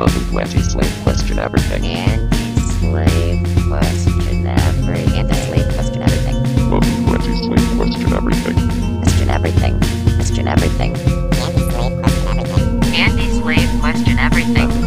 Anti-slave question everything. Anti-slave question every anti-slave question everything. Welcome to Anti-slave question everything. Question everything. Question everything. Anti-slave question everything. Anti-slave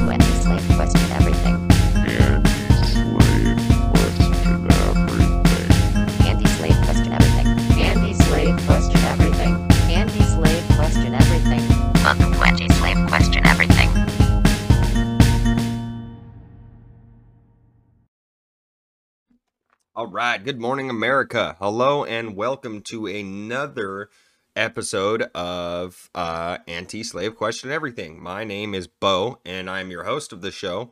right. Good morning, America. Hello, and welcome to another episode of uh, Anti Slave Question Everything. My name is Bo, and I'm your host of the show.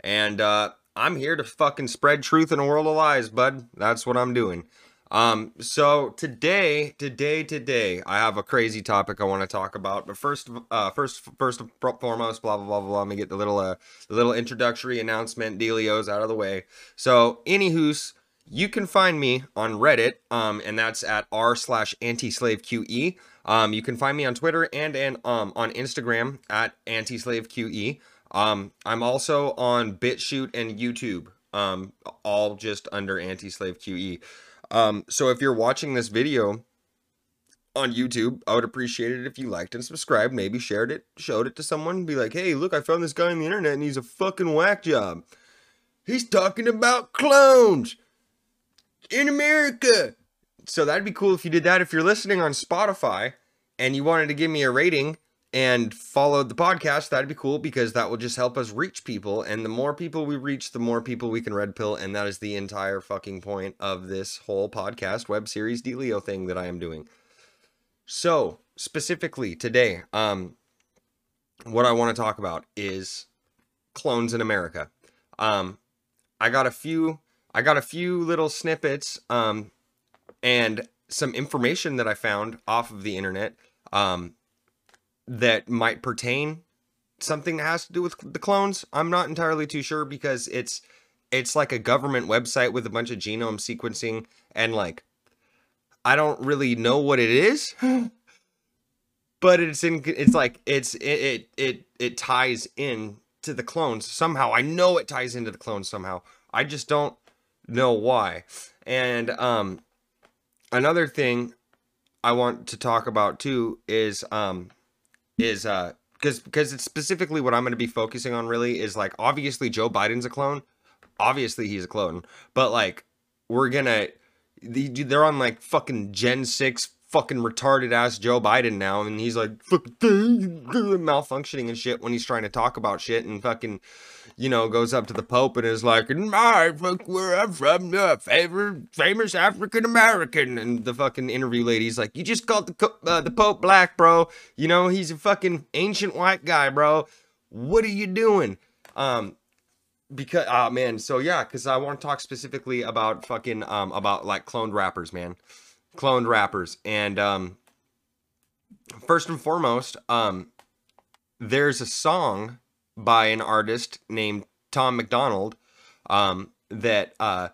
And uh, I'm here to fucking spread truth in a world of lies, bud. That's what I'm doing. Um, so today, today, today, I have a crazy topic I want to talk about. But first, uh, first, first and foremost, blah blah blah blah. Let me get the little, uh, the little introductory announcement dealios out of the way. So, anywho's, you can find me on Reddit, um, and that's at r slash antislaveqe. Um, you can find me on Twitter and and um on Instagram at antislaveqe. Um, I'm also on BitChute and YouTube, um, all just under antislaveqe. Um, so if you're watching this video on YouTube, I would appreciate it if you liked and subscribed, maybe shared it, showed it to someone, be like, hey, look, I found this guy on the internet and he's a fucking whack job. He's talking about clones in America. So that'd be cool if you did that. If you're listening on Spotify and you wanted to give me a rating and followed the podcast, that'd be cool because that will just help us reach people. And the more people we reach, the more people we can red pill. And that is the entire fucking point of this whole podcast web series Delio thing that I am doing. So specifically today, um, what I want to talk about is clones in America. Um, I got a few I got a few little snippets um, and some information that I found off of the internet um, that might pertain something that has to do with the clones. I'm not entirely too sure because it's it's like a government website with a bunch of genome sequencing and like I don't really know what it is. but it's in it's like it's it it it, it ties in to the clones somehow. I know it ties into the clones somehow. I just don't know why. And um another thing I want to talk about too is um is uh because because it's specifically what I'm going to be focusing on really is like obviously Joe Biden's a clone. Obviously he's a clone. But like we're to they're on like fucking Gen 6 fucking retarded ass Joe Biden now and he's like fucking malfunctioning and shit when he's trying to talk about shit and fucking you know, goes up to the Pope and is like, "My fuck, where I'm from, uh, favorite famous African American," and the fucking interview lady's like, "You just called the uh, the Pope black, bro. You know, he's a fucking ancient white guy, bro. What are you doing?" Um, because oh man, so yeah, because I want to talk specifically about fucking um about like cloned rappers, man, cloned rappers, and um, first and foremost, um, there's a song by an artist named Tom McDonald um, that uh,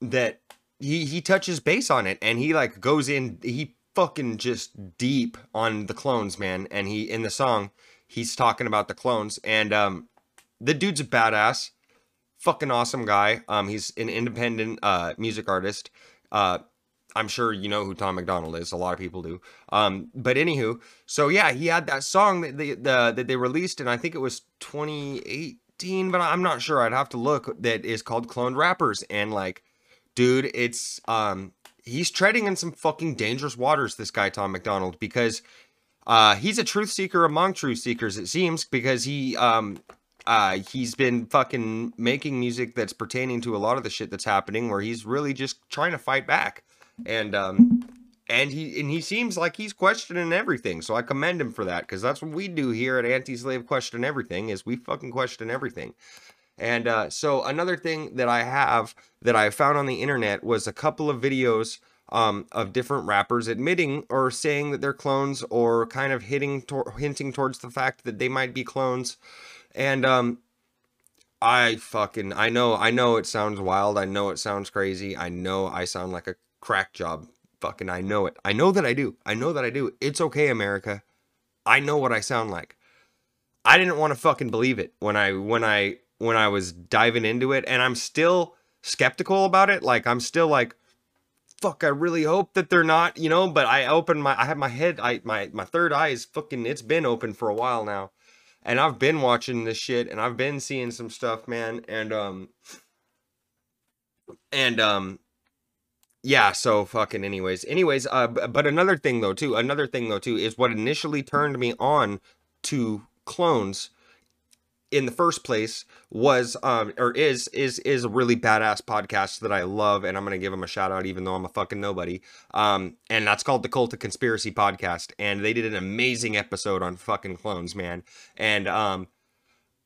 that he he touches base on it and he like goes in he fucking just deep on the clones man. And he in the song he's talking about the clones. And um the dude's a badass fucking awesome guy. Um he's an independent uh music artist. Uh I'm sure you know who Tom McDonald is. A lot of people do. Um, but anywho, so yeah, he had that song that they the, that they released, and I think it was 2018, but I'm not sure. I'd have to look. That is called Cloned Rappers, and like, dude, it's um, he's treading in some fucking dangerous waters. This guy Tom McDonald, because uh, he's a truth seeker among truth seekers. It seems because he um uh, he's been fucking making music that's pertaining to a lot of the shit that's happening where he's really just trying to fight back and um and he and he seems like he's questioning everything so i commend him for that because that's what we do here at anti-slave question everything is we fucking question everything and uh, so another thing that i have that i found on the internet was a couple of videos um, of different rappers admitting or saying that they're clones or kind of hitting hinting towards the fact that they might be clones and um I fucking I know I know it sounds wild. I know it sounds crazy. I know I sound like a crack job. Fucking I know it. I know that I do. I know that I do. It's okay, America. I know what I sound like. I didn't want to fucking believe it when I when I when I was diving into it, and I'm still skeptical about it. Like I'm still like, fuck, I really hope that they're not, you know. But I open my, I have my head, I my my third eye is fucking, it's been open for a while now, and I've been watching this shit, and I've been seeing some stuff, man, and um, and um, yeah. So fucking, anyways, anyways, uh, but another thing though too, another thing though too is what initially turned me on to clones in the first place was um or is is is a really badass podcast that I love and I'm gonna give him a shout out even though I'm a fucking nobody um and that's called the Cult of Conspiracy podcast and they did an amazing episode on fucking clones man and um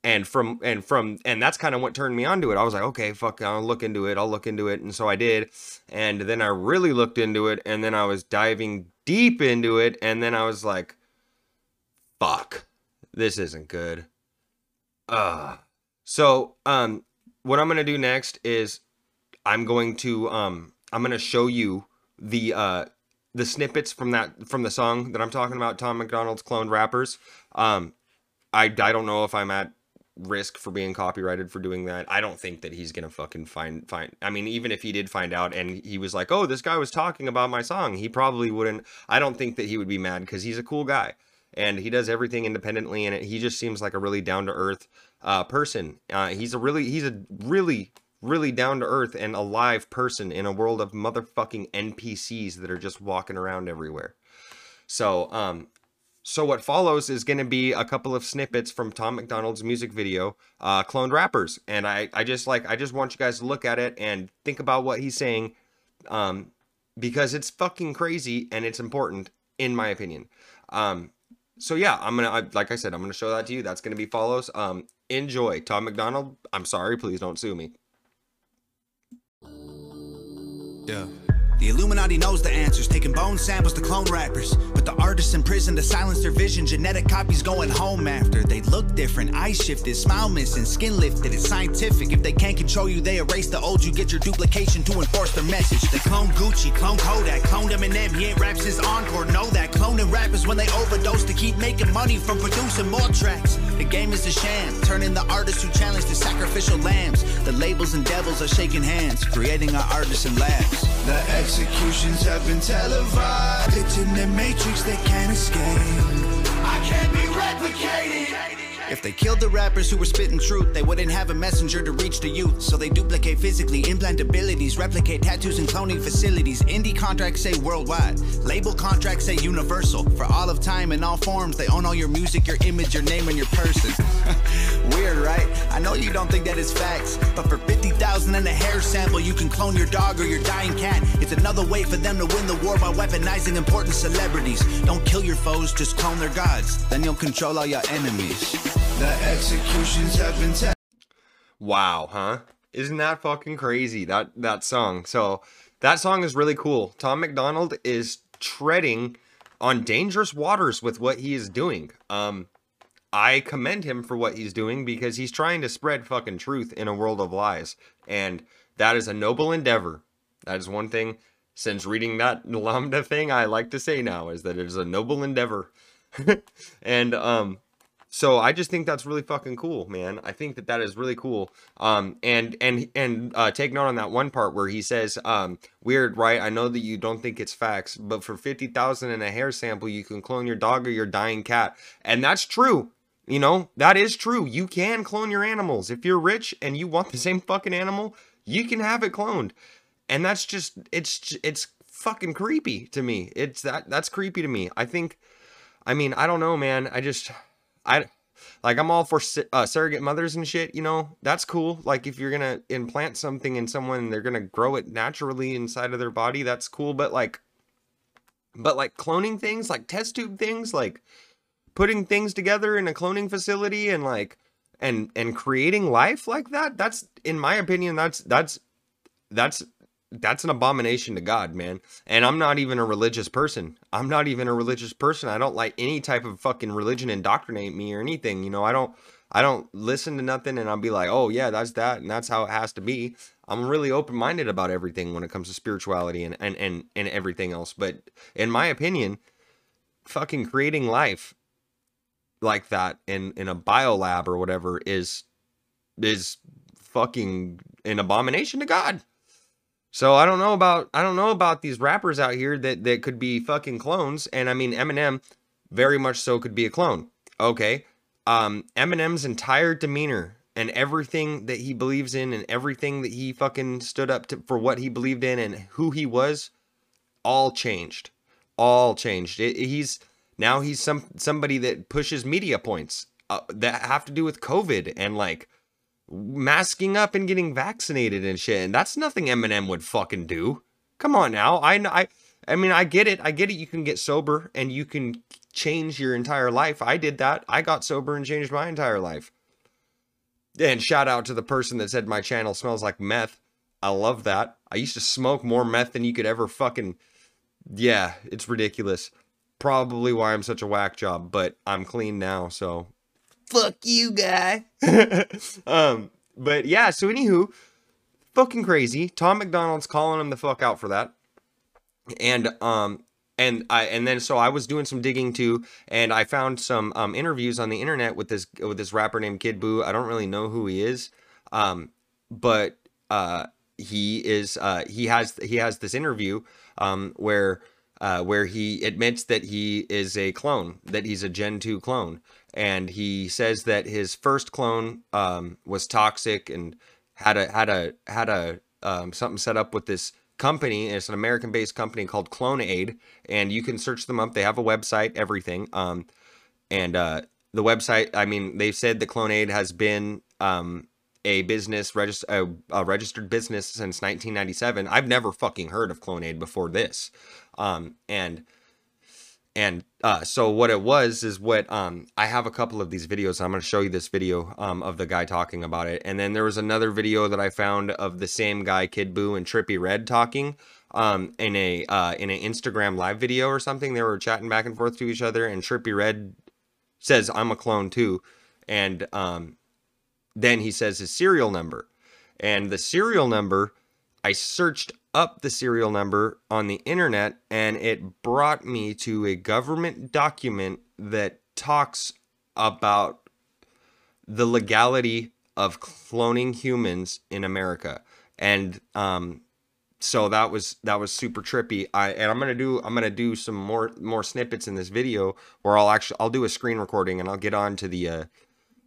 and from and from and that's kind of what turned me onto it. I was like okay fuck I'll look into it I'll look into it and so I did and then I really looked into it and then I was diving deep into it and then I was like fuck this isn't good. Uh so um what I'm gonna do next is I'm going to um I'm gonna show you the uh the snippets from that from the song that I'm talking about, Tom McDonald's cloned rappers. Um I I don't know if I'm at risk for being copyrighted for doing that. I don't think that he's gonna fucking find find I mean, even if he did find out and he was like, Oh, this guy was talking about my song, he probably wouldn't I don't think that he would be mad because he's a cool guy and he does everything independently and it, he just seems like a really down to earth uh, person uh, he's a really he's a really really down to earth and alive person in a world of motherfucking npcs that are just walking around everywhere so um so what follows is going to be a couple of snippets from tom mcdonald's music video uh cloned rappers and i i just like i just want you guys to look at it and think about what he's saying um because it's fucking crazy and it's important in my opinion um so yeah, I'm gonna I, like I said, I'm gonna show that to you. That's gonna be follows. Um, enjoy, Tom McDonald. I'm sorry, please don't sue me. Yeah. The Illuminati knows the answers, taking bone samples to clone rappers. But the artists in prison to silence their vision, genetic copies going home after. They look different, eyes shifted, smile missing, skin lifted. It's scientific. If they can't control you, they erase the old you. Get your duplication to enforce their message. They clone Gucci, clone Kodak, clone Eminem. He ain't raps his Encore. Know that cloning rappers when they overdose to keep making money from producing more tracks. The game is a sham, turning the artists who challenge to sacrificial lambs. The labels and devils are shaking hands, creating our artists in labs. The executions have been televised. It's in the matrix they can't escape. I can't be replicated. If they killed the rappers who were spitting truth, they wouldn't have a messenger to reach the youth. So they duplicate physically, implant abilities, replicate tattoos and cloning facilities. Indie contracts say worldwide, label contracts say universal. For all of time and all forms, they own all your music, your image, your name, and your person. Weird, right? I know you don't think that is facts, but for 50,000 and a hair sample, you can clone your dog or your dying cat. It's another way for them to win the war by weaponizing important celebrities. Don't kill your foes, just clone their gods. Then you'll control all your enemies. The executions have been televised. Wow, huh? Isn't that fucking crazy? That that song. So that song is really cool. Tom McDonald is treading on dangerous waters with what he is doing. Um I commend him for what he's doing because he's trying to spread fucking truth in a world of lies. And that is a noble endeavor. That is one thing since reading that lambda thing I like to say now is that it is a noble endeavor. and um so I just think that's really fucking cool, man. I think that that is really cool. Um, and and and uh, take note on that one part where he says, um, "Weird, right? I know that you don't think it's facts, but for fifty thousand and a hair sample, you can clone your dog or your dying cat, and that's true. You know that is true. You can clone your animals if you're rich and you want the same fucking animal. You can have it cloned, and that's just it's it's fucking creepy to me. It's that that's creepy to me. I think." I mean, I don't know, man. I just, I, like, I'm all for uh, surrogate mothers and shit. You know, that's cool. Like, if you're gonna implant something in someone, and they're gonna grow it naturally inside of their body. That's cool. But like, but like cloning things, like test tube things, like putting things together in a cloning facility, and like, and and creating life like that. That's, in my opinion, that's that's that's that's an abomination to God, man. And I'm not even a religious person. I'm not even a religious person. I don't like any type of fucking religion indoctrinate me or anything. You know, I don't I don't listen to nothing and I'll be like, "Oh, yeah, that's that and that's how it has to be." I'm really open-minded about everything when it comes to spirituality and and and, and everything else. But in my opinion, fucking creating life like that in in a biolab or whatever is is fucking an abomination to God. So I don't know about I don't know about these rappers out here that that could be fucking clones. And I mean Eminem very much so could be a clone. Okay. Um Eminem's entire demeanor and everything that he believes in and everything that he fucking stood up to for what he believed in and who he was all changed. All changed. It, he's now he's some somebody that pushes media points uh, that have to do with COVID and like masking up and getting vaccinated and shit. And that's nothing Eminem would fucking do. Come on now. I I I mean, I get it. I get it. You can get sober and you can change your entire life. I did that. I got sober and changed my entire life. And shout out to the person that said my channel smells like meth. I love that. I used to smoke more meth than you could ever fucking. Yeah, it's ridiculous. Probably why I'm such a whack job, but I'm clean now, so fuck you, guy. um, but yeah, so anywho, fucking crazy. Tom McDonald's calling him the fuck out for that. And um and I and then so I was doing some digging too, and I found some um, interviews on the internet with this with this rapper named Kid Buu. I don't really know who he is, um, but uh, he is uh, he has he has this interview um, where uh, where he admits that he is a clone, that he's a Gen two clone, and he says that his first clone um, was toxic and had a had a had a um, something set up with this company. It's an American based company called Clonaid, and you can search them up. They have a website, everything. Um, and uh, the website, I mean, they've said that Clonaid has been um, a business regist- a, a registered business since 1997. I've never fucking heard of Clonaid before this. Um, and and uh, so what it was is what um, I have a couple of these videos. I'm going to show you this video um, of the guy talking about it. And then there was another video that I found of the same guy, Kid Buu and Trippy Redd talking um, in a uh, in an Instagram live video or something. They were chatting back and forth to each other, and Trippy Redd says, "I'm a clone too," and um, then he says his serial number, and the serial number. I searched up the serial number on the internet and it brought me to a government document that talks about the legality of cloning humans in America. And um so that was that was super trippy. I and I'm gonna do I'm gonna do some more more snippets in this video where I'll actually I'll do a screen recording and I'll get on to the uh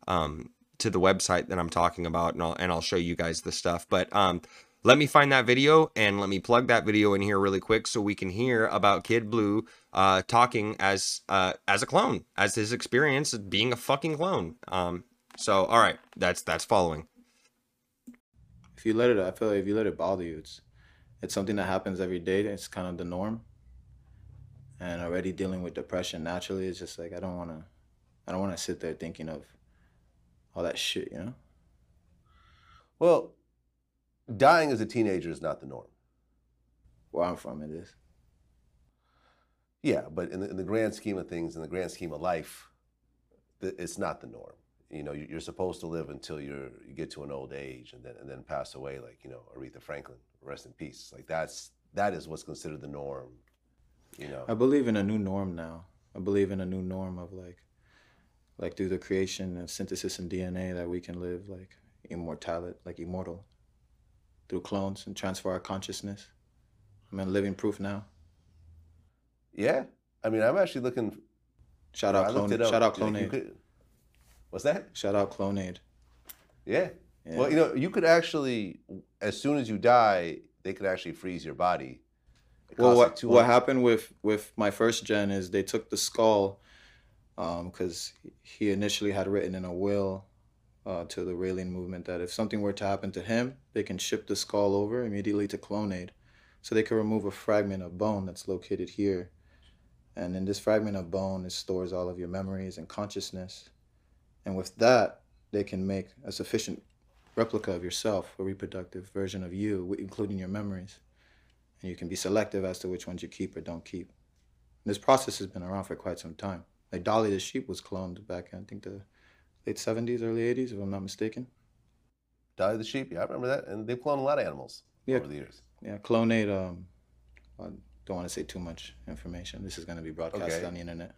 um to the website that I'm talking about and I'll and I'll show you guys the stuff. But um let me find that video and let me plug that video in here really quick so we can hear about Kid Buu uh, talking as uh, as a clone, as his experience of being a fucking clone. Um, so all right, that's that's following. if you let it, I feel like if you let it bother you, it's it's something that happens every day. It's kind of the norm. And already dealing with depression naturally, it's just like I don't want to, I don't want to sit there thinking of all that shit, you know. Well, dying as a teenager is not the norm. Where I'm from, it is. Yeah, but in the, in the grand scheme of things, in the grand scheme of life, it's not the norm. You know, you- you're supposed to live until you're you get to an old age and then and then pass away, like you know Aretha Franklin, rest in peace. Like that's that is what's considered the norm. You know, I believe in a new norm now. I believe in a new norm of like, like through the creation and synthesis and DNA that we can live like immortality, like immortal, through clones and transfer our consciousness. I'm in living proof now. yeah. I mean, I'm actually looking. Shout out clone. Shout out clone. could- What's that? Shout out Clonaid. Yeah. Yeah. Well, you know, you could actually, as soon as you die, they could actually freeze your body. Well, what like what happened with with my first gen is they took the skull, um, because he initially had written in a will, uh, to the Raelian movement that if something were to happen to him, they can ship the skull over immediately to Clonaid, so they can remove a fragment of bone that's located here, and in this fragment of bone it stores all of your memories and consciousness, and with that they can make a sufficient replica of yourself, a reproductive version of you, including your memories and you can be selective as to which ones you keep or don't keep. This process has been around for quite some time. Like Dolly the sheep was cloned back in I think the late seventies, early eighties, if I'm not mistaken. Die of the sheep. Yeah, I remember that. And they've cloned a lot of animals Yeah. over the years. Yeah, Clonaid. Um, I don't want to say too much information. This is going to be broadcast Okay. on the internet.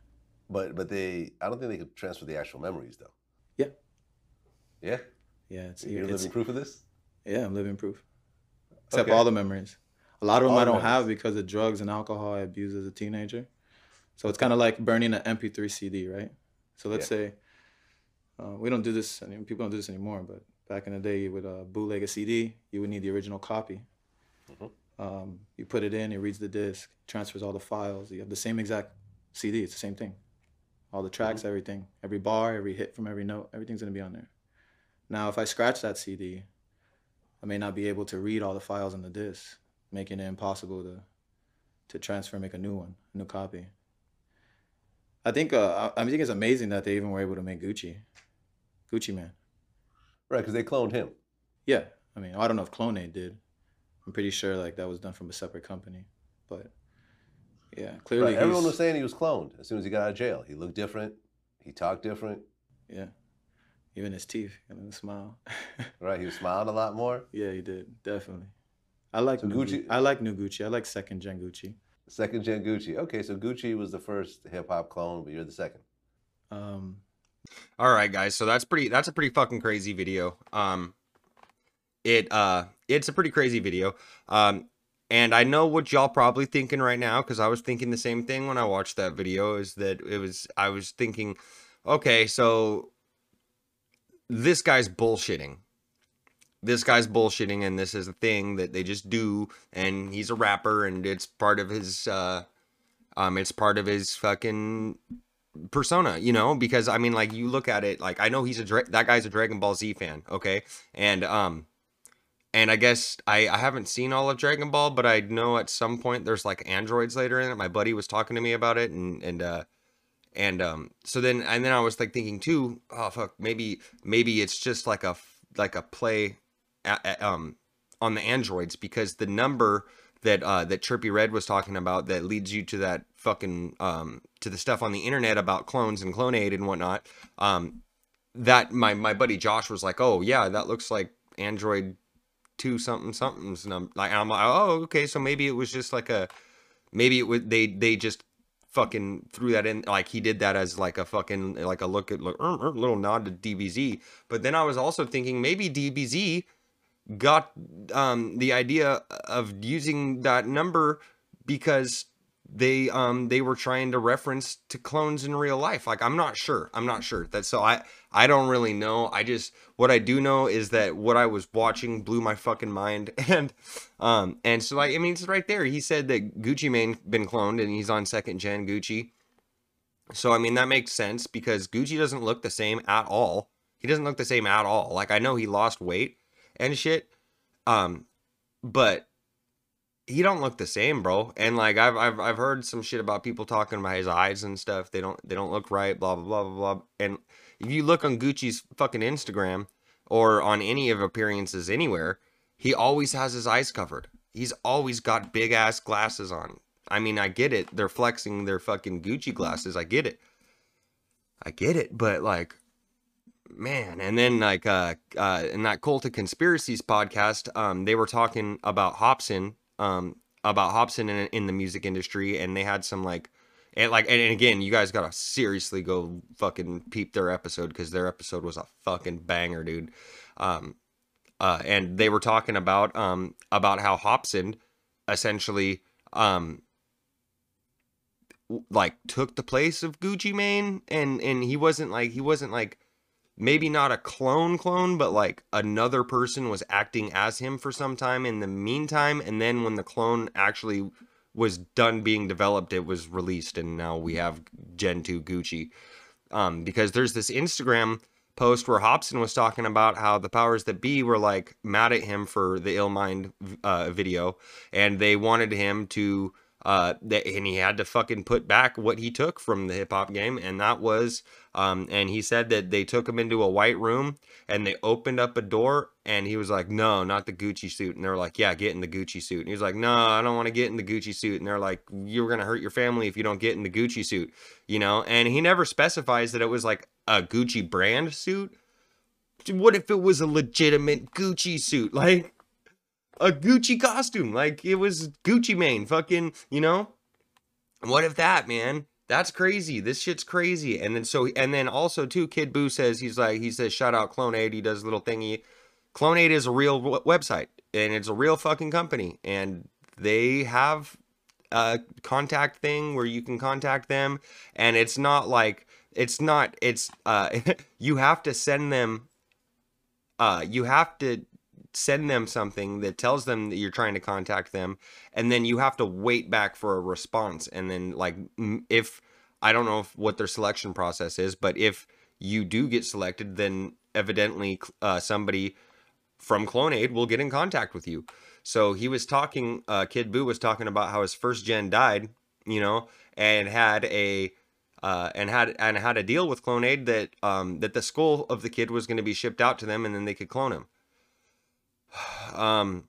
But but they, I don't think they could transfer the actual memories though. Yeah. Yeah. Yeah, it's, You're it's living proof of this. yeah, I'm living proof. Except Okay. all the memories. A lot of them All I don't have because of drugs and alcohol I abused as a teenager. So it's kind of like burning an MP3 CD, right? So let's Yeah. say uh, we don't do this. I mean, people don't do this anymore. But back in the day, you would uh, bootleg a CD. You would need the original copy. Mhm. Um, you put it in. It reads the disc, transfers all the files. You have the same exact CD. It's the same thing. All the tracks, everything, every bar, every hit from every note, everything's gonna be on there. Now, if I scratch that CD, I may not be able to read all the files on the disk, making it impossible to to transfer, and make a new one, a new copy. I think uh, I I think it's amazing that they even were able to make Gucci, Gucci Mane. Right, because they cloned him. Yeah, I mean I don't know if Clone did. I'm pretty sure like that was done from a separate company, but yeah, clearly Right. Everyone was saying he was cloned as soon as he got out of jail. He looked different. He talked different. yeah, even his teeth, and the smile. Right. He was smiling a lot more. yeah, he did definitely. I like So new Gucci- Gucci. I like new Gucci. I like second gen Gucci. Second gen Gucci. Okay, so Gucci was the first hip hop clone, but you're the second. Um, All right, guys. So that's pretty. That's a pretty fucking crazy video. Um, it uh, it's a pretty crazy video. Um, and I know what y'all probably thinking right now because I was thinking the same thing when I watched that video. Is that it was I was thinking, okay, so this guy's bullshitting. This guy's bullshitting, and this is a thing that they just do. And he's a rapper, and it's part of his. Uh, um, it's part of his fucking persona, you know, because I mean, like you look at it, like I know he's a Dra- that guy's a Dragon Ball Z fan, okay, and um, and I guess I I haven't seen all of Dragon Ball, but I know at some point there's like androids later in it. My buddy was talking to me about it, and and uh, and um, so then and then I was like thinking too, oh fuck, maybe maybe it's just like a like a play, a- a- um, on the androids because the number that uh that Trippy Redd was talking about that leads you to that fucking um to the stuff on the internet about clones and clonaid and whatnot. Um that my my buddy Josh was like, "Oh, yeah, that looks like Android 2 something something's num like I'm like, "Oh, okay, so maybe it was just like a maybe it would they they just fucking threw that in like he did that as like a fucking like a look at like, little nod to DBZ. But then I was also thinking maybe DBZ got um, the idea of using that number because they um they were trying to reference to clones in real life. Like i'm not sure. I'm not sure. That's so i i don't really know. I just what i do know is that what i was watching blew my fucking mind. And um and so like i mean it's right there. He said that gucci mane been cloned and he's on second gen gucci. So i mean that makes sense because gucci doesn't look the same at all. He doesn't look the same at all. Like i know he lost weight and shit um but he don't look the same, bro. And like I've I've I've heard some shit about people talking about his eyes and stuff. They don't they don't look right, blah blah blah blah blah. And if you look on Gucci's fucking Instagram or on any of appearances anywhere, he always has his eyes covered. He's always got big ass glasses on. I mean, I get it. They're flexing their fucking Gucci glasses. I get it. I get it, but like man. And then like uh uh in that cult of conspiracies podcast um they were talking about hopsin um about hopsin in, in the music industry and they had some like and like and, and again you guys gotta seriously go fucking peep their episode because their episode was a fucking banger dude. Um uh and they were talking about um about how hopsin essentially um like took the place of Gucci Mane and and he wasn't like he wasn't like maybe not a clone clone but like another person was acting as him for some time in the meantime and then when the clone actually was done being developed it was released and now we have Gen 2 Gucci. Um because there's this Instagram post where Hopsin was talking about how the powers that be were like mad at him for the ill mind uh, video and they wanted him to uh that and he had to fucking put back what he took from the hip hop game and that was um and he said that they took him into a white room and they opened up a door and he was like no not the Gucci suit and they were like yeah get in the Gucci suit and he was like no I don't want to get in the Gucci suit and they're like you're going to hurt your family if you don't get in the Gucci suit you know and he never specifies that it was like a Gucci brand suit what if it was a legitimate Gucci suit like a Gucci costume. Like it was Gucci Mane, fucking, you know? What if that, man? That's crazy. This shit's crazy. And then so and then also too, Kid Buu says he's like he says shout out Clonaid. He does a little thingy. Clonaid is a real w- website and it's a real fucking company and they have a contact thing where you can contact them and it's not like it's not it's uh you have to send them uh you have to send them something that tells them that you're trying to contact them and then you have to wait back for a response. And then like if i don't know if, what their selection process is but if you do get selected then evidently uh, somebody from clonaid will get in contact with you. So he was talking uh, kid buu was talking about how his first gen died you know and had a uh, and had and had a deal with clonaid that um, that the skull of the kid was going to be shipped out to them and then they could clone him um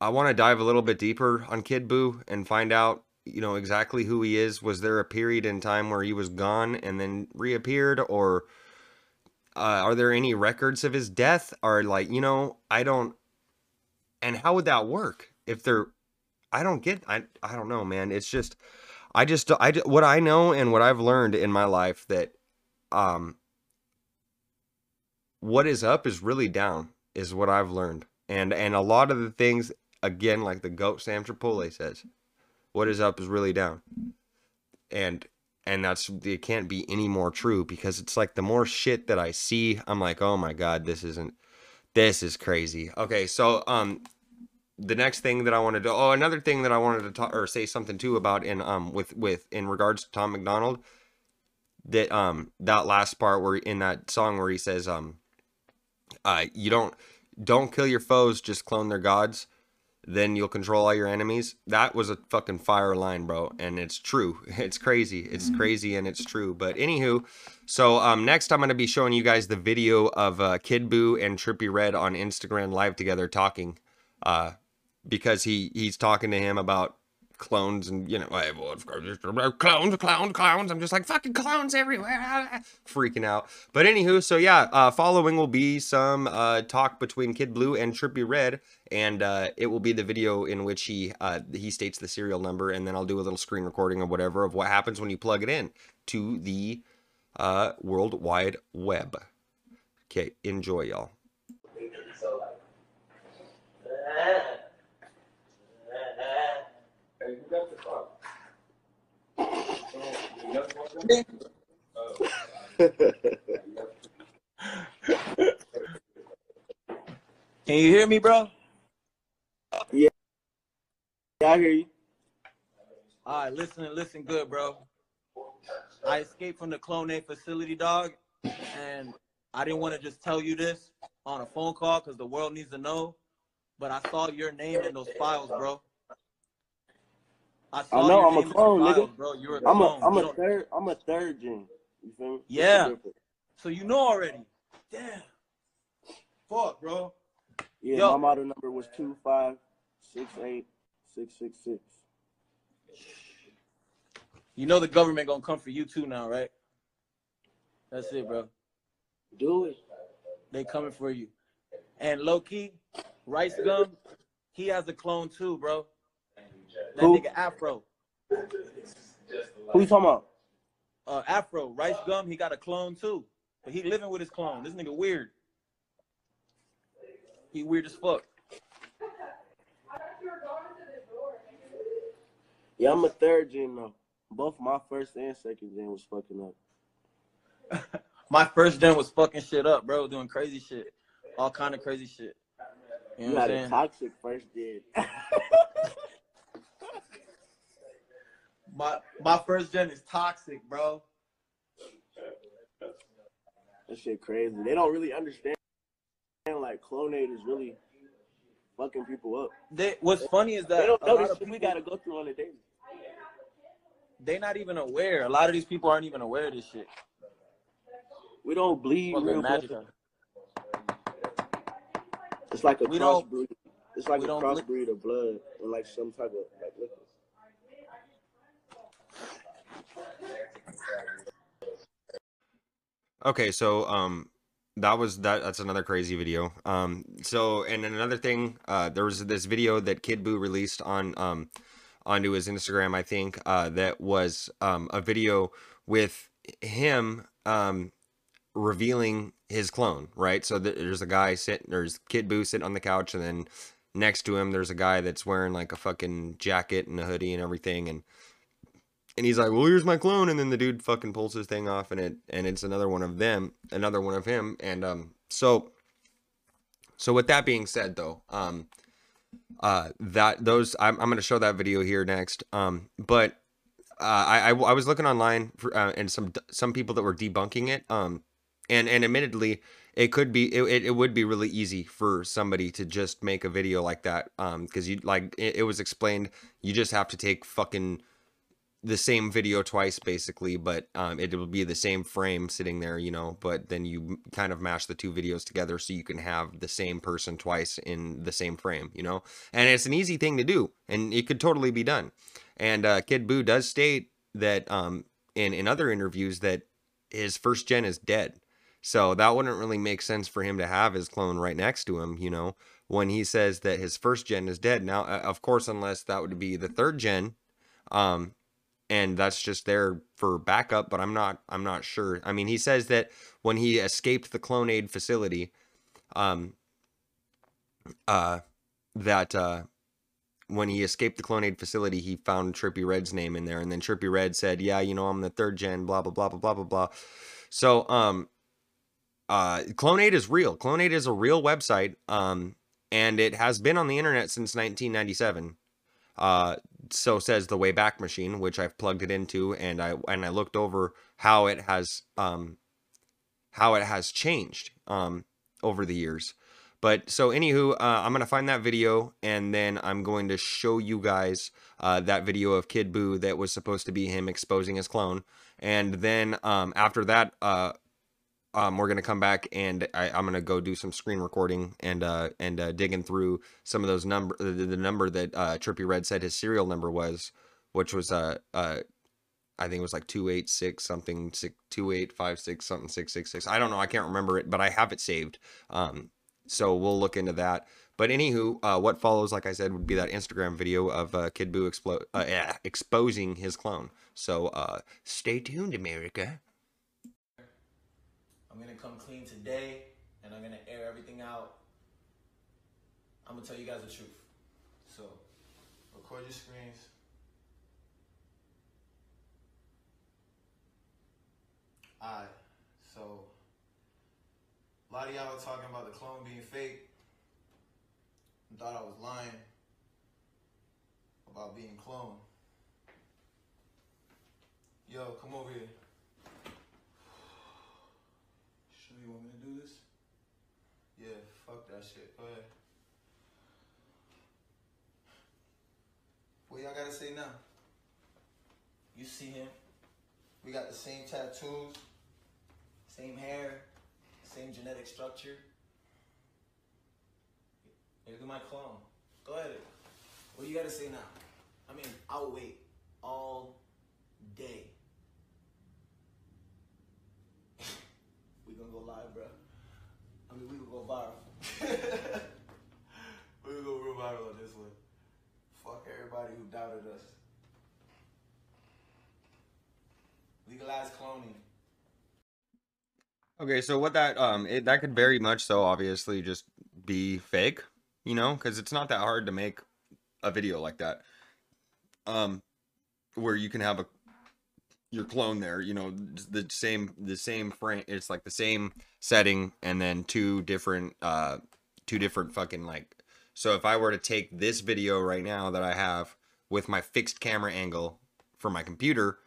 i want to dive a little bit deeper on kid buu and find out you know exactly who he is. Was there a period in time where he was gone and then reappeared or uh, are there any records of his death? Or like you know i don't and how would that work if there i don't get i i don't know man. It's just i just i what i know and what i've learned in my life that um what is up is really down is what I've learned. And and a lot of the things again like the goat Sam Tripoli says, what is up is really down. And and that's it can't be any more true because it's like the more shit that I see, I'm like, "Oh my god, this isn't this is crazy." Okay, so um the next thing that I wanted to oh another thing that I wanted to talk or say something too about in um with with in regards to Tom McDonald that um that last part where in that song where he says um uh, you don't don't kill your foes, just clone their gods. Then you'll control all your enemies. That was a fucking fire line, bro, and it's true. It's crazy. It's crazy and it's true. But anywho, so um, next I'm gonna be showing you guys the video of uh, Kid Buu and Trippy Redd on Instagram live together talking, uh, because he he's talking to him about clones and you know "Hey, well, of course, it's clones clones clowns i'm just like fucking clones everywhere. Freaking out. But anywho so yeah uh following will be some uh talk between kid buu and trippy redd and uh it will be the video in which he uh he states the serial number and then i'll do a little screen recording or whatever of what happens when you plug it in to the uh world wide web. Okay enjoy y'all Can you hear me, bro? Yeah, I hear you. All right, listen and listen good, bro. I escaped from the Clonaid facility, dog, and I didn't want to just tell you this on a phone call because the world needs to know. But I saw your name in those files, bro. I I know, I'm a clone, nigga. bro. You're a I'm a clone. I'm You a don't- third I'm a third gen. You feel me? Yeah. So you know already. Damn. Fuck, bro. Yeah, Yo. my model number was two five six eight six six six. You know the government gonna come for you too now, right? That's it, bro. Do it. They coming for you. And low key, Rice Gum, he has a clone too, bro. That Who? nigga Afro. Who you talking about? Uh Afro, Rice Gum, he got a clone too. But he living with his clone. This nigga weird. He weird as fuck. Yeah, I'm a third gen though. Both my first and second gen was fucking up. My first gen was fucking shit up, bro, doing crazy shit. All kind of crazy shit. You You know what I'm had a saying? toxic first gen. My my first gen is toxic, bro. that shit crazy. They don't really understand like clonaid is really fucking people up. They, what's funny is that They don't a know lot this of shit we gotta go through on a daily. they not even aware. A lot of these people aren't even aware of this shit. We don't bleed Fucking real magic. blood. It's like a We don't- crossbreed. It's like a don't crossbreed of blood and like some type of like liquid. Okay, so um that was that that's another crazy video. Um so and then another thing, uh there was this video that Kid Buu released on um onto his Instagram, I think, uh, that was um, a video with him um, revealing his clone, right? So th- there's a guy sitting, there's Kid Buu sitting on the couch, and then next to him, there's a guy that's wearing like a fucking jacket and a hoodie and everything, and and he's like, "Well, here's my clone," and then the dude fucking pulls his thing off, and it and it's another one of them, another one of him, and um, so so with that being said, though, um, uh, that those I'm I'm gonna show that video here next, um, but uh, I, I I was looking online for uh, and some some people that were debunking it, um, and and admittedly it could be it, it, would be really easy for somebody to just make a video like that um because you like it, it was explained you just have to take fucking the same video twice basically but um it will be the same frame sitting there you know but then you kind of mash the two videos together so you can have the same person twice in the same frame you know? And it's an easy thing to do and it could totally be done. And uh kid buu does state that um in in other interviews that his first gen is dead. So that wouldn't really make sense for him to have his clone right next to him, you know, when he says that his first gen is dead. Now, uh, of course, unless that would be the third gen, um, and that's just there for backup, but I'm not I'm not sure. I mean, he says that when he escaped the Clonaid facility, um, uh, that uh, when he escaped the Clonaid facility, he found Trippy Redd's name in there, and then Trippy Redd said, "Yeah, you know, I'm the third gen." Blah blah blah blah blah blah blah. So, um, uh, Clonaid is real. Clonaid is a real website, um, and it has been on the internet since 1997. Uh, so says the Wayback Machine, which I've plugged it into, and I and I looked over how it has um, how it has changed um, over the years. But so, anywho, uh, I'm gonna find that video, and then I'm going to show you guys uh, that video of Kid Buu that was supposed to be him exposing his clone, and then um, after that, uh, um, we're gonna come back and I, am gonna go do some screen recording and uh, and uh, digging through some of those number the, the number that uh, Trippy Redd said his serial number was, which was uh, uh I think it was like two eight six something six two eight five six something six six six. I don't know, I can't remember it, but I have it saved. Um, so we'll look into that. But anywho, uh, what follows, like I said, would be that Instagram video of uh, Kid Buu explo- uh, yeah, exposing his clone. So uh, stay tuned, America. I'm gonna come clean today and I'm gonna air everything out. I'm gonna tell you guys the truth. So, record your screens. Alright, so a lot of y'all are talking about the clone being fake. And thought I was lying about being cloned. Yo, come over here. Sure you want me to do this? Yeah, fuck that shit. Go ahead. What y'all gotta say now? You see him? We got the same tattoos, same hair, same genetic structure. Look at my clone. Go ahead. What you gotta say now? I mean, I'll wait all day. We gonna go live, bro. I mean, we gonna go viral. we gonna go real viral on this one. Fuck everybody who doubted us. Legalize cloning. Okay, so what that um it, that could very much so obviously just be fake, you know, because it's not that hard to make a video like that, um, where you can have a your clone there, you know, the same the same frame. It's like the same setting, and then two different uh two different fucking like. So if I were to take this video right now that I have with my fixed camera angle for my computer,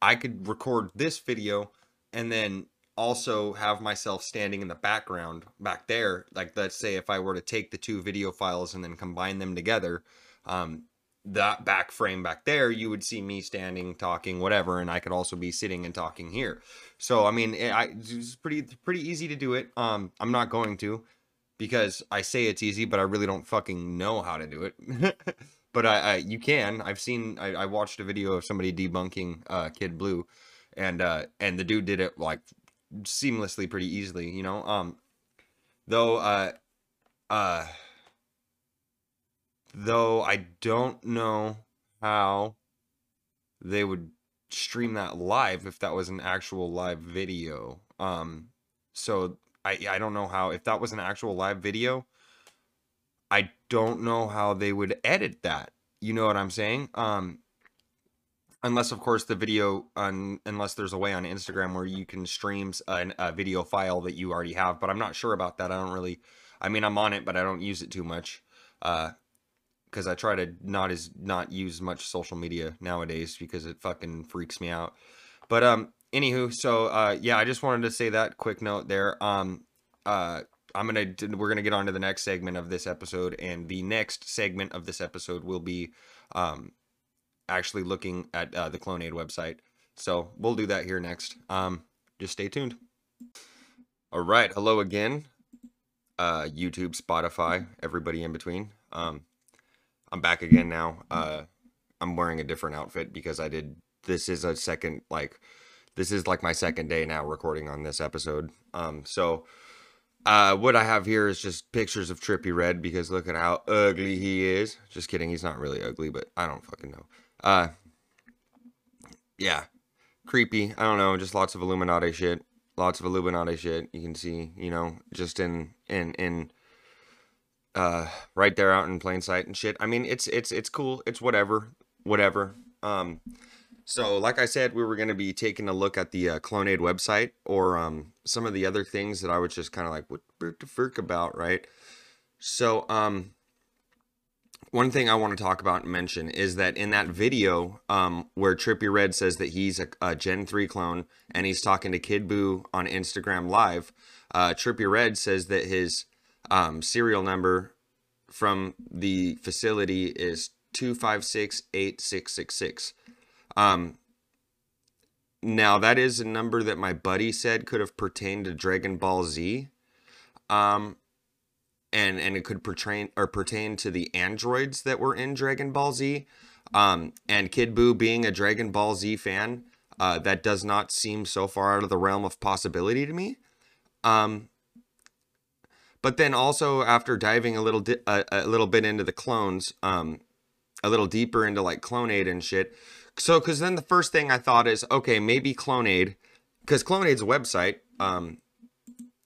I could record this video and then also have myself standing in the background back there. Like let's say if I were to take the two video files and then combine them together, um, that back frame back there, you would see me standing, talking, whatever, and I could also be sitting and talking here. So I mean, it, I, it's pretty pretty easy to do it. Um, I'm not going to because I say it's easy, but I really don't fucking know how to do it. but I, I, you can. I've seen. I, I watched a video of somebody debunking uh, Kid Buu, and uh, and the dude did it like seamlessly, pretty easily. You know. Um, though. Uh, uh. Though I don't know how they would stream that live if that was an actual live video. Um, so I I don't know how if that was an actual live video. I don't know how they would edit that. You know what I'm saying? Um, unless of course the video on unless there's a way on Instagram where you can stream an, a video file that you already have. But I'm not sure about that. I don't really. I mean, I'm on it, but I don't use it too much. Uh, because I try to not as not use much social media nowadays because it fucking freaks me out. But um, anywho, so uh, yeah, I just wanted to say that quick note there. Um, uh, I'm gonna we're gonna get on to the next segment of this episode, and the next segment of this episode will be um, actually looking at uh, the Clonaid website. So we'll do that here next. Um, just stay tuned. All right, hello again, uh, YouTube, Spotify, everybody in between. Um, I'm back again now. Uh, I'm wearing a different outfit because I did. This is a second like, this is like my second day now recording on this episode. Um, so, uh, what I have here is just pictures of Trippy Redd because look at how ugly he is. Just kidding, he's not really ugly, but I don't fucking know. Uh, yeah, creepy. I don't know, just lots of Illuminati shit. Lots of Illuminati shit. You can see, you know, just in in in uh right there out in plain sight and shit. I mean, it's it's it's cool. It's whatever, whatever. Um so like I said, we were going to be taking a look at the uh, Clonaid website or um some of the other things that I was just kind of like what the frick about, right? So um one thing I want to talk about and mention is that in that video um, where Trippy Redd says that he's a, a Gen 3 clone and he's talking to Kid Buu on Instagram Live, uh, Trippy Redd says that his um, serial number from the facility is 2568666. Um, now, that is a number that my buddy said could have pertained to Dragon Ball Z. Um, and and it could pertain or pertain to the androids that were in Dragon Ball Z. Um, and Kid Buu being a Dragon Ball Z fan, uh, that does not seem so far out of the realm of possibility to me. Um, but then also after diving a little di- a, a little bit into the clones, um, a little deeper into like Clonaid and shit. So, because then the first thing I thought is, okay, maybe Clonaid, because Clonaid's a website. Um,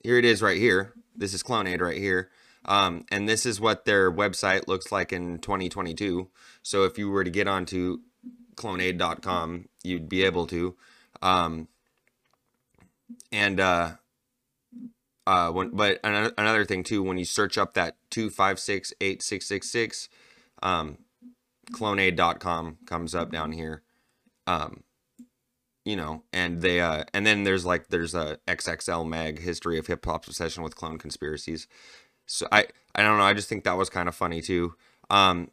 here it is right here. This is Clonaid right here. Um, and this is what their website looks like in 2022. So if you were to get onto clonaid.com, you'd be able to. Um, and uh, uh, when, but another, thing too, when you search up that 2568666, um, clonaid.com comes up down here. Um, you know, and they uh, and then there's like there's a XXL Mag history of hip hop's obsession with clone conspiracies. So I I don't know. I just think that was kind of funny too. Um,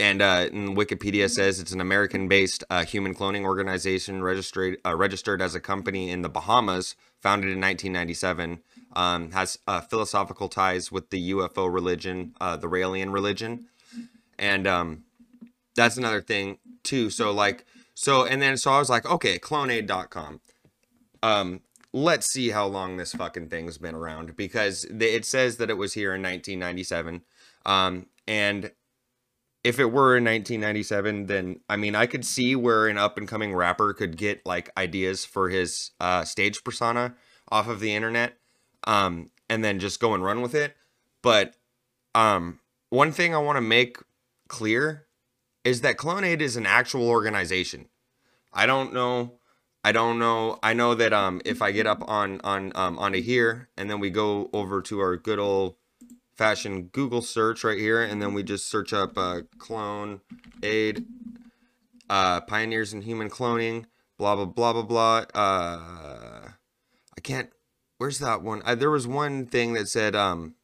and uh, and Wikipedia says it's an American-based uh, human cloning organization registered uh, registered as a company in the Bahamas, founded in 1997. Um, has uh, philosophical ties with the UFO religion, uh, the Raelian religion, and um, that's another thing too. So like so and then so I was like, okay, clonaid.com. Um, let's see how long this fucking thing's been around because it says that it was here in 1997. Um, and if it were in 1997, then I mean, I could see where an up and coming rapper could get like ideas for his uh, stage persona off of the internet, um, and then just go and run with it. But um, one thing I want to make clear is that Clonaid is an actual organization. I don't know. I don't know. I know that um, if I get up on on um, onto here, and then we go over to our good old fashioned Google search right here, and then we just search up uh, clone aid, uh, pioneers in human cloning, blah blah blah blah blah. Uh, I can't. Where's that one? Uh, there was one thing that said um.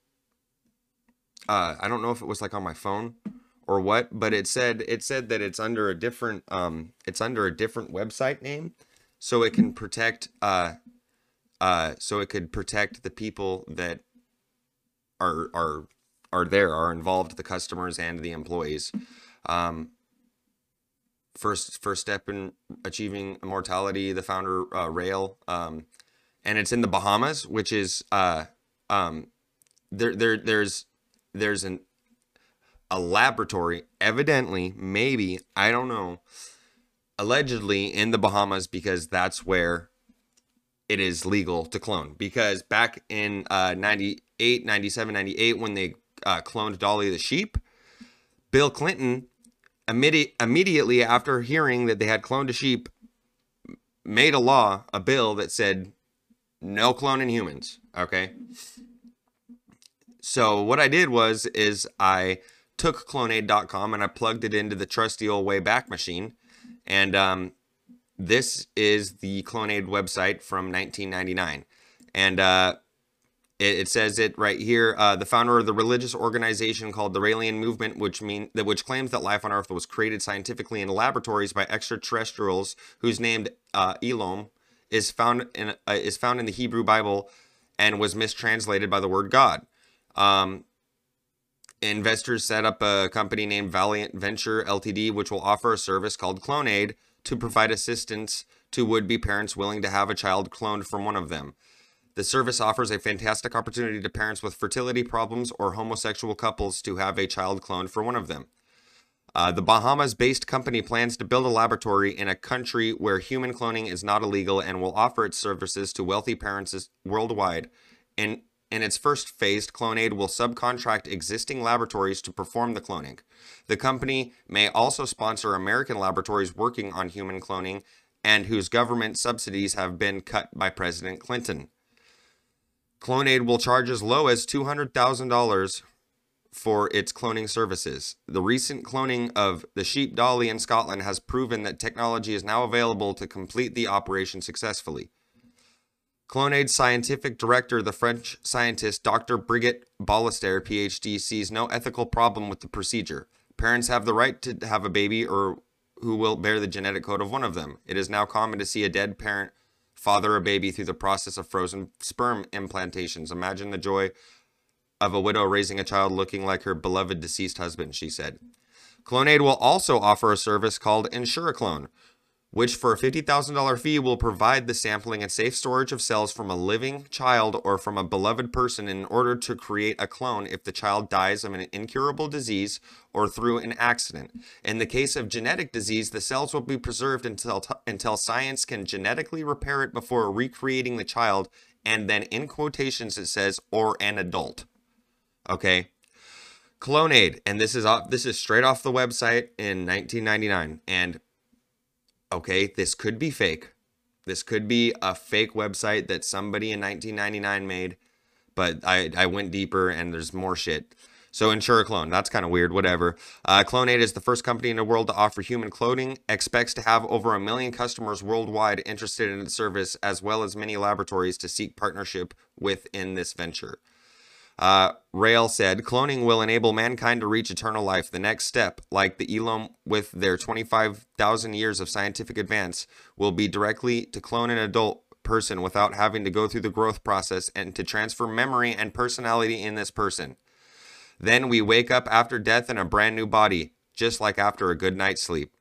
Uh, I don't know if it was like on my phone or what, but it said it said that it's under a different um it's under a different website name, so it can protect uh uh so it could protect the people that are are are there are involved the customers and the employees. Um first first step in achieving immortality the founder uh, Rael um and it's in the bahamas which is uh um there there there's there's an a laboratory, evidently, maybe, I don't know, allegedly in the Bahamas because that's where it is legal to clone. Because back in uh, 98, 97, 98, when they uh, cloned Dolly the sheep, Bill Clinton, immedi- immediately after hearing that they had cloned a sheep, made a law, a bill that said no cloning humans. Okay. So what I did was is I took clonaid.com and I plugged it into the trusty old Wayback Machine, and um, this is the Clonaid website from 1999, and uh, it, says it right here. Uh, the founder of the religious organization called the Raelian Movement, which mean that which claims that life on Earth was created scientifically in laboratories by extraterrestrials, who's named uh, Elohim, is found in uh, is found in the Hebrew Bible, and was mistranslated by the word God. Um, investors set up a company named Valiant Venture Ltd, which will offer a service called Clonaid to provide assistance to would-be parents willing to have a child cloned from one of them. The service offers a fantastic opportunity to parents with fertility problems or homosexual couples to have a child cloned for one of them. Uh, the Bahamas based company plans to build a laboratory in a country where human cloning is not illegal and will offer its services to wealthy parents worldwide. In, in its first phase, Clonaid will subcontract existing laboratories to perform the cloning. The company may also sponsor American laboratories working on human cloning and whose government subsidies have been cut by President Clinton. Clonaid will charge as low as $200,000 for its cloning services. The recent cloning of the sheep dolly in Scotland has proven that technology is now available to complete the operation successfully. Clonaid's scientific director, the French scientist Dr. Brigitte Ballester, PhD, sees no ethical problem with the procedure. Parents have the right to have a baby or who will bear the genetic code of one of them. It is now common to see a dead parent father a baby through the process of frozen sperm implantations. Imagine the joy of a widow raising a child looking like her beloved deceased husband, she said. Clonaid will also offer a service called ensure a Clone, which for a $50,000 fee will provide the sampling and safe storage of cells from a living child or from a beloved person in order to create a clone if the child dies of an incurable disease or through an accident. In the case of genetic disease, the cells will be preserved until, until science can genetically repair it before recreating the child, and then in quotations it says, or an adult. Okay? Clonaid, and this is off, this is straight off the website in 1999, and okay, this could be fake. This could be a fake website that somebody in 1999 made, but I, I went deeper and there's more shit. So Ensure a Clone, that's kind of weird, whatever. Uh, Clonaid is the first company in the world to offer human cloning, expects to have over a million customers worldwide interested in its service, as well as many laboratories to seek partnership within this venture. Uh, Rael said, cloning will enable mankind to reach eternal life. The next step, like the Elohim with their 25,000 years of scientific advance, will be directly to clone an adult person without having to go through the growth process and to transfer memory and personality in this person. Then we wake up after death in a brand new body, just like after a good night's sleep.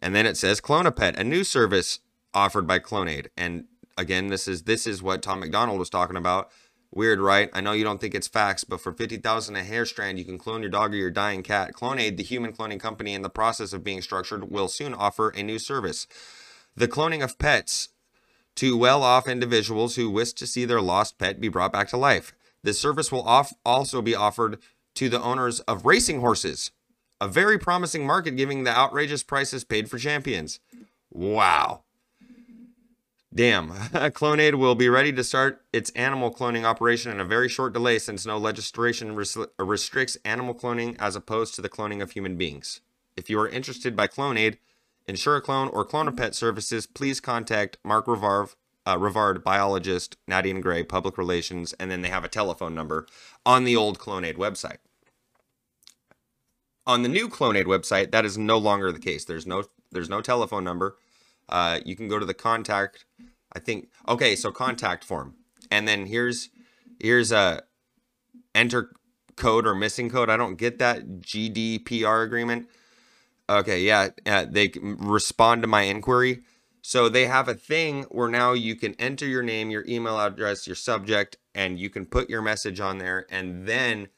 And then it says Clonapet, a Pet, a new service offered by Clonaid. And again, this is this is what Tom MacDonald was talking about. Weird, right? I know you don't think it's facts, but for 50,000 a hair strand, you can clone your dog or your dying cat. Clonaid, the human cloning company in the process of being structured, will soon offer a new service. The cloning of pets to well-off individuals who wish to see their lost pet be brought back to life. This service will also be offered to the owners of racing horses, a very promising market given the outrageous prices paid for champions. Wow. Damn, Clonaid will be ready to start its animal cloning operation in a very short delay since no legislation res restricts animal cloning as opposed to the cloning of human beings. If you are interested by Clonaid, Ensure Clone, or Clone a Pet services, please contact Mark Rivard, uh, Rivard, biologist, Nadine Gary, public relations, and then they have a telephone number on the old Clonaid website. On the new Clonaid website, that is no longer the case. There's no there's no telephone number. Uh, you can go to the contact. I think okay, so contact form, and then here's here's a enter code or missing code. I don't get that GDPR agreement. Okay, yeah, uh, they respond to my inquiry. So they have a thing where now you can enter your name, your email address, your subject, and you can put your message on there, and then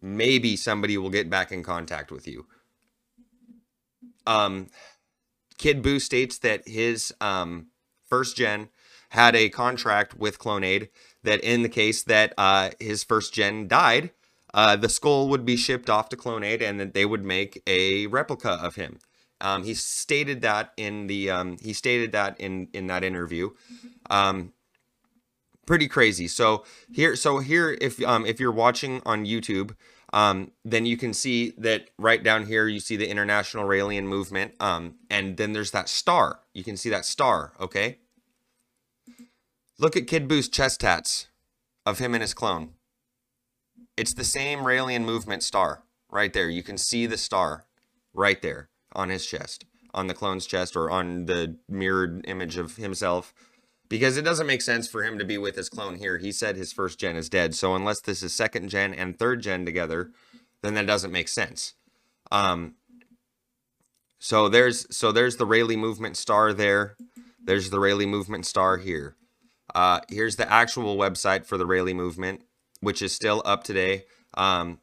maybe somebody will get back in contact with you. Um, Kid Buu states that his um, first gen had a contract with Clonaid that in the case that uh, his first gen died, uh, the skull would be shipped off to Clonaid and that they would make a replica of him. Um, he stated that in the um, he stated that in in that interview. Um, pretty crazy. So here, so here, if um, if you're watching on YouTube, um, then you can see that right down here you see the International Raelian Movement, um, and then there's that star. You can see that star. Okay. Look at Kid Buu's chest tats of him and his clone. It's the same Raelian Movement star right there. You can see the star right there on his chest, on the clone's chest, or on the mirrored image of himself because it doesn't make sense for him to be with his clone here. He said his first gen is dead. So unless this is second gen and third gen together, then that doesn't make sense. Um, so there's so there's the Rayleigh movement star there. There's the Rayleigh movement star here. Uh, here's the actual website for the Rayleigh movement, which is still up today. Um,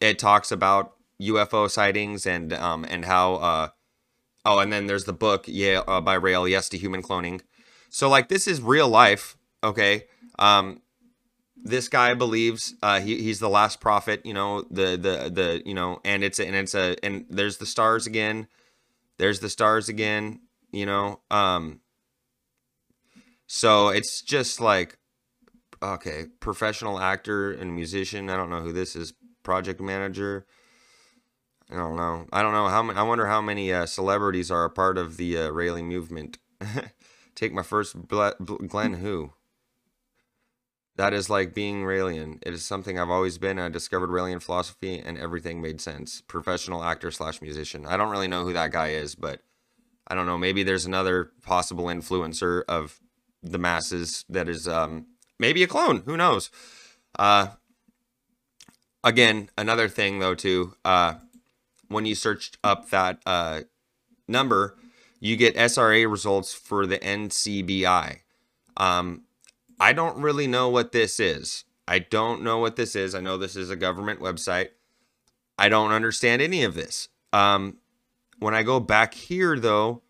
it talks about UFO sightings and um, and how uh, oh, and then there's the book yeah uh, by Rael, Yes to Human Cloning. So like this is real life, okay? Um this guy believes uh he, he's the last prophet, you know, the the the you know, and it's a, and it's a and there's the stars again. There's the stars again, you know. Um so it's just like okay, professional actor and musician. I don't know who this is. Project manager. I don't know. I don't know how many. I wonder how many uh, celebrities are a part of the uh, movement. Take my first ble- Glenn Who. That is like being Raelian. It is something I've always been. I discovered Raelian philosophy and everything made sense. Professional actor slash musician. I don't really know who that guy is, but I don't know. Maybe there's another possible influencer of the masses that is um, maybe a clone. Who knows? Uh, again, another thing though too. Uh, when you searched up that uh, number, you get SRA results for the NCBI. Um, I don't really know what this is. I don't know what this is. I know this is a government website. I don't understand any of this. Um, when I go back here, though,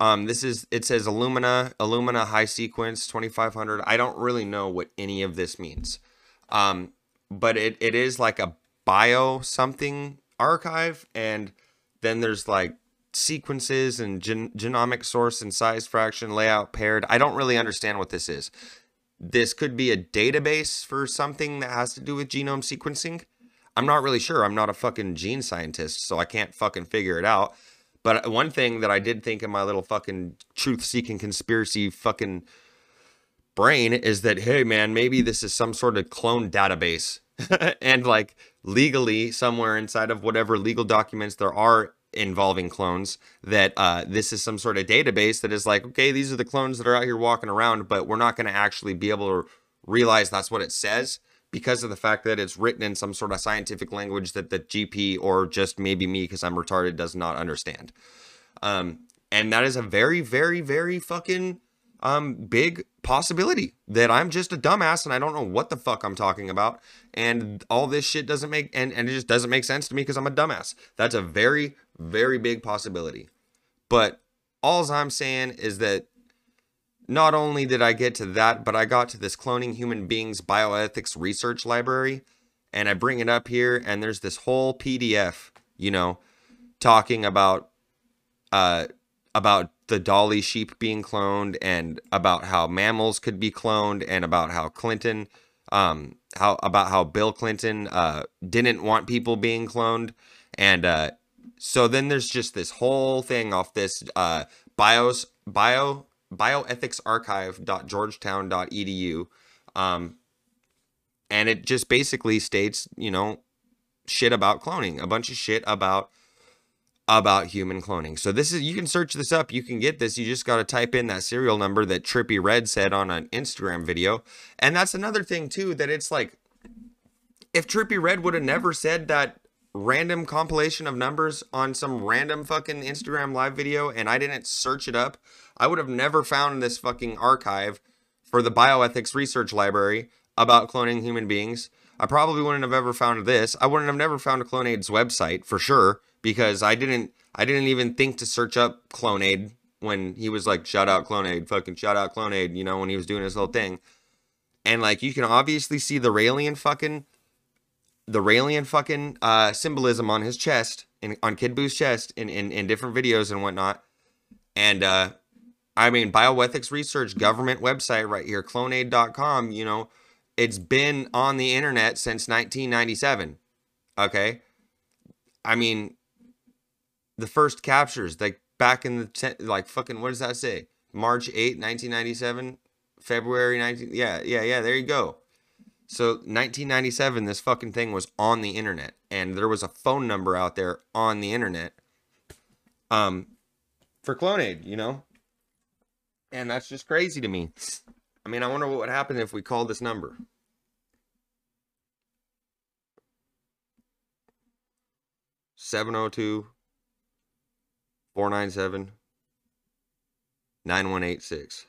um, this is it says Illumina, Illumina High Sequence 2500. I don't really know what any of this means, um, but it, it is like a bio something archive, and then there's like sequences and gen- genomic source and size fraction layout paired. I don't really understand what this is. This could be a database for something that has to do with genome sequencing. I'm not really sure. I'm not a fucking gene scientist, so I can't fucking figure it out. But one thing that I did think in my little fucking truth seeking conspiracy fucking brain is that, hey, man, maybe this is some sort of clone database. and like legally, somewhere inside of whatever legal documents there are involving clones that uh, this is some sort of database that is like okay these are the clones that are out here walking around but we're not going to actually be able to realize that's what it says because of the fact that it's written in some sort of scientific language that the gp or just maybe me because i'm retarded does not understand um, and that is a very very very fucking um, big possibility that I'm just a dumbass and I don't know what the fuck I'm talking about. And all this shit doesn't make, and, and it just doesn't make sense to me because I'm a dumbass. That's a very, very big possibility. But all I'm saying is that not only did I get to that, but I got to this cloning human beings bioethics research library. And I bring it up here, and there's this whole PDF, you know, talking about uh about the Dolly sheep being cloned and about how mammals could be cloned and about how Clinton um how about how Bill Clinton uh didn't want people being cloned and uh so then there's just this whole thing off this uh bios bio bioethicsarchive.georgetown.edu um and it just basically states, you know, shit about cloning, a bunch of shit about about human cloning. So this is you can search this up. You can get this. You just got to type in that serial number that Trippy Redd said on an Instagram video. And that's another thing too that it's like if Trippy Redd would have never said that random compilation of numbers on some random fucking Instagram live video and I didn't search it up, I would have never found this fucking archive for the bioethics research library about cloning human beings, I probably wouldn't have ever found this. I wouldn't have never found a Clonaid's website for sure because I didn't I didn't even think to search up Clonaid when he was like shout out Clonaid, fucking shout out Clonaid, you know, when he was doing his little thing. And like you can obviously see the Raelian fucking the Raelian fucking uh symbolism on his chest and on Kid Buu's chest in, in in different videos and whatnot. And uh I mean bioethics research government website right here, clonaid.com, you know, it's been on the internet since 1997. Okay? I mean the first captures like back in the te- like fucking what does that say? March 8, 1997, February 19 Yeah, yeah, yeah, there you go. So 1997 this fucking thing was on the internet and there was a phone number out there on the internet um for Clonaid, you know? And that's just crazy to me. I mean, I wonder what would happen if we called this number. Seven zero two four nine seven nine one eight six.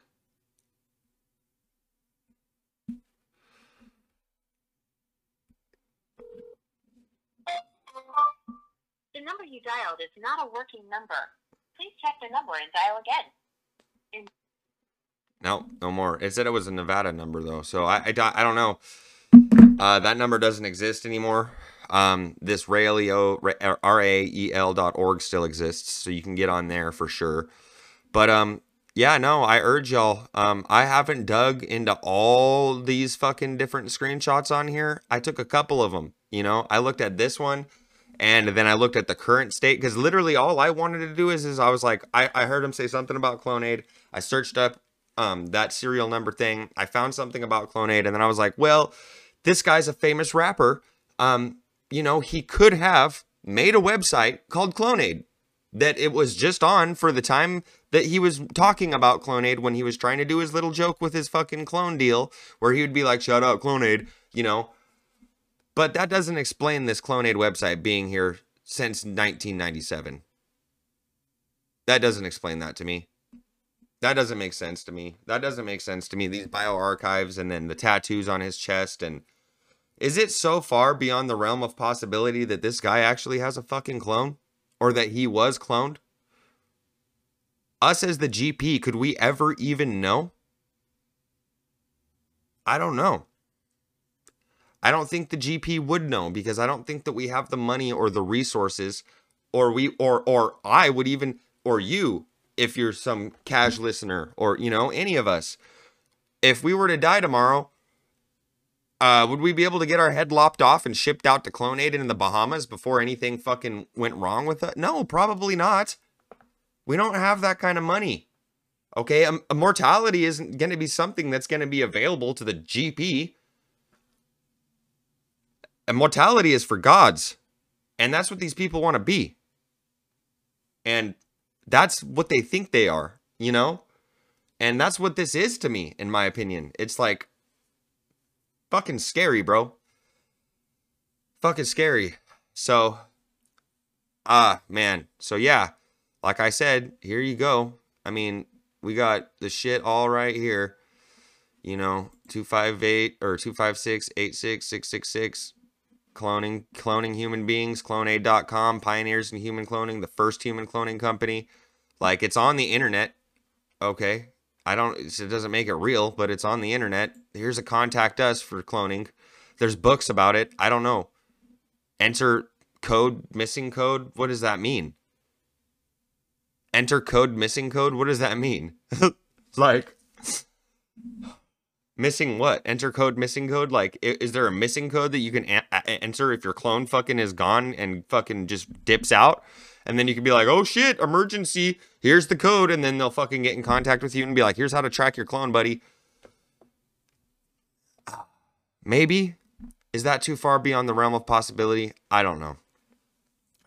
Number you dialed is not a working number. Please check the number and dial again. No, no more. It said it was a Nevada number though, so I I, I don't know. Uh, that number doesn't exist anymore. Um, this Raelio R A E L dot org still exists, so you can get on there for sure. But um, yeah, no, I urge y'all. Um, I haven't dug into all these fucking different screenshots on here. I took a couple of them. You know, I looked at this one, and then I looked at the current state because literally all I wanted to do is is I was like, I I heard him say something about Clonaid. I searched up um that serial number thing. I found something about Clonaid, and then I was like, well, this guy's a famous rapper. Um, you know, he could have made a website called Clonaid that it was just on for the time that he was talking about Clonaid when he was trying to do his little joke with his fucking clone deal, where he would be like, "Shout out Clonaid," you know. But that doesn't explain this Clonaid website being here since 1997. That doesn't explain that to me. That doesn't make sense to me. That doesn't make sense to me. These bioarchives and then the tattoos on his chest and is it so far beyond the realm of possibility that this guy actually has a fucking clone or that he was cloned? Us as the GP, could we ever even know? I don't know. I don't think the GP would know because I don't think that we have the money or the resources or we or or I would even or you if you're some cash listener or you know any of us if we were to die tomorrow uh, would we be able to get our head lopped off and shipped out to Clonaid in the Bahamas before anything fucking went wrong with it? No, probably not. We don't have that kind of money. Okay, um, immortality isn't going to be something that's going to be available to the GP. Immortality is for gods. And that's what these people want to be. And that's what they think they are, you know? And that's what this is to me, in my opinion. It's like fucking scary, bro. Fucking scary. So, ah, man. So, yeah, like I said, here you go. I mean, we got the shit all right here. You know, 258 or 256 86666 cloning cloning human beings clonaid.com pioneers in human cloning the first human cloning company. Like it's on the internet. Okay. I don't it doesn't make it real but it's on the internet. Here's a contact us for cloning. There's books about it. I don't know. Enter code missing code. What does that mean? Enter code missing code? What does that mean? Like missing what? Enter code missing code? Like is there a missing code that you can enter if your clone fucking is gone and fucking just dips out. And then you can be like oh shit emergency. Here's the code. And then they'll fucking get in contact with you and be like here's how to track your clone buddy. Maybe. Is that too far beyond the realm of possibility? I don't know.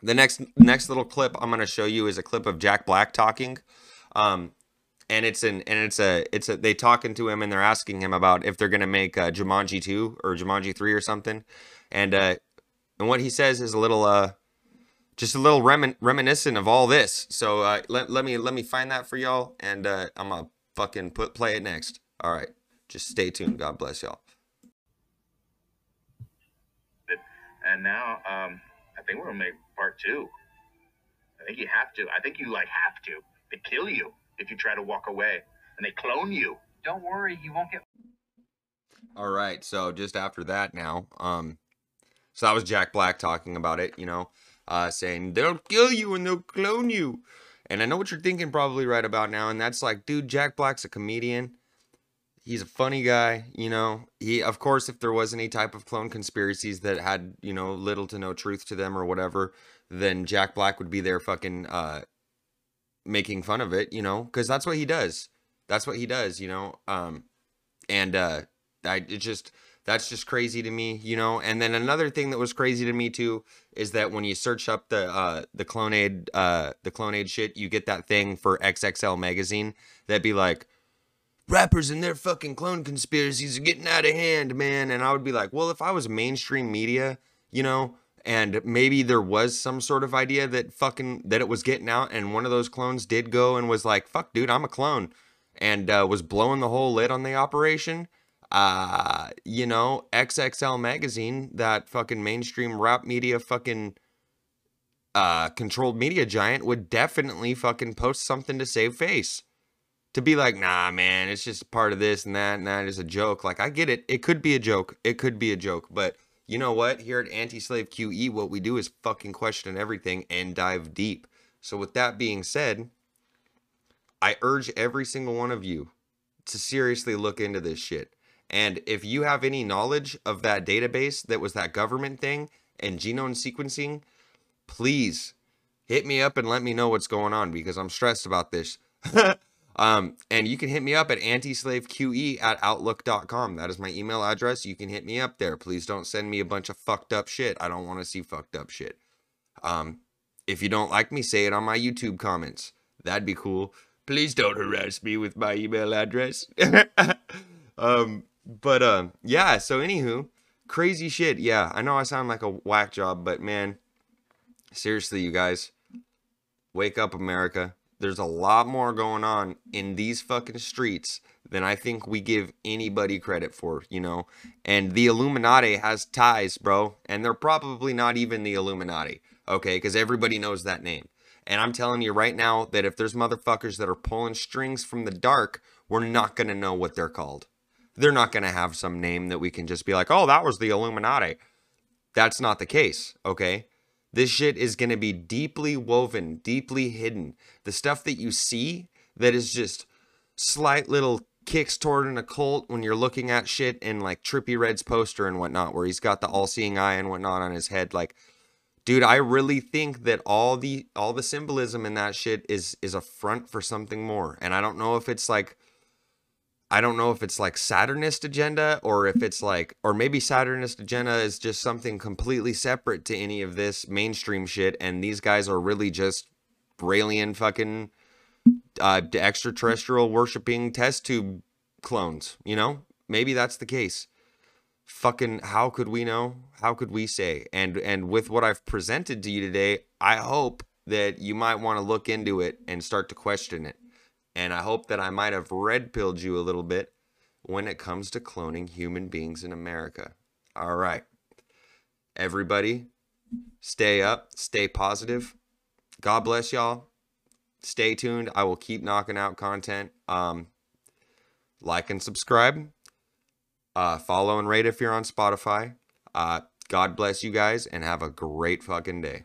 The next next little clip i'm going to show you is a clip of jack black talking. Um and it's an and it's a it's a they talking to him and they're asking him about if they're gonna make uh, Jumanji two or Jumanji three or something, and uh, and what he says is a little uh just a little remin- reminiscent of all this. So uh, let let me let me find that for y'all, and uh, I'm gonna fucking put play it next. All right, just stay tuned. God bless y'all. and now um, I think we're gonna make part two. I think you have to. I think you like have to. They kill you if you try to walk away, and they clone you. Don't worry, you won't get. All right, so just after that now, um, so that was Jack Black talking about it, you know, uh, saying they'll kill you and they'll clone you. And I know what you're thinking probably right about now, and that's like, dude, Jack Black's a comedian. He's a funny guy, you know. He, of course, if there was any type of clone conspiracies that had, you know, little to no truth to them or whatever, then Jack Black would be there fucking uh, making fun of it, you know, because that's what he does. That's what he does, you know. Um, and uh, I it just that's just crazy to me, you know. And then another thing that was crazy to me too is that when you search up the uh the clonaid uh the clonaid shit, you get that thing for XXL magazine that'd be like rappers and their fucking clone conspiracies are getting out of hand, man. And I would be like, well, if I was mainstream media, you know, and maybe there was some sort of idea that fucking that it was getting out, and one of those clones did go and was like, fuck, dude, I'm a clone, and uh, was blowing the whole lid on the operation. Uh you know xxl magazine that fucking mainstream rap media fucking uh controlled media giant would definitely fucking post something to save face. To be like nah man it's just part of this and that and that is a joke. Like i get it. It could be a joke. It could be a joke but you know what? Here at anti-slave qe what we do is fucking question everything and dive deep. So with that being said i urge every single one of you to seriously look into this shit. And if you have any knowledge of that database that was that government thing and genome sequencing, please hit me up and let me know what's going on because I'm stressed about this. um, and you can hit me up at antislaveqe at outlook.com. That is my email address. You can hit me up there. Please don't send me a bunch of fucked up shit. I don't want to see fucked up shit. Um, if you don't like me, say it on my YouTube comments. That'd be cool. Please don't harass me with my email address. um, but uh, yeah, so anywho, crazy shit. Yeah, I know I sound like a whack job, but man, seriously, you guys, wake up, America. There's a lot more going on in these fucking streets than I think we give anybody credit for, you know? And the Illuminati has ties, bro. And they're probably not even the Illuminati, okay? Because everybody knows that name. And I'm telling you right now that if there's motherfuckers that are pulling strings from the dark, we're not going to know what they're called. They're not going to have some name that we can just be like, oh, that was the Illuminati. That's not the case, okay? This shit is going to be deeply woven, deeply hidden. The stuff that you see that is just slight little kicks toward an occult when you're looking at shit in like Trippy Redd's poster and whatnot, where he's got the all-seeing eye and whatnot on his head. Like, dude, I really think that all the all the symbolism in that shit is is a front for something more. And I don't know if it's like I don't know if it's like Saturnist agenda or if it's like, or maybe Saturnist agenda is just something completely separate to any of this mainstream shit. And these guys are really just Brayllian fucking uh, extraterrestrial worshiping test tube clones, you know? Maybe that's the case. Fucking, how could we know? How could we say? And and with what I've presented to you today, I hope that you might want to look into it and start to question it. And I hope that I might have red pilled you a little bit when it comes to cloning human beings in America. All right. Everybody, stay up, stay positive. God bless y'all. Stay tuned. I will keep knocking out content. Um, like and subscribe. Uh, follow and rate if you're on Spotify. Uh, God bless you guys and have a great fucking day.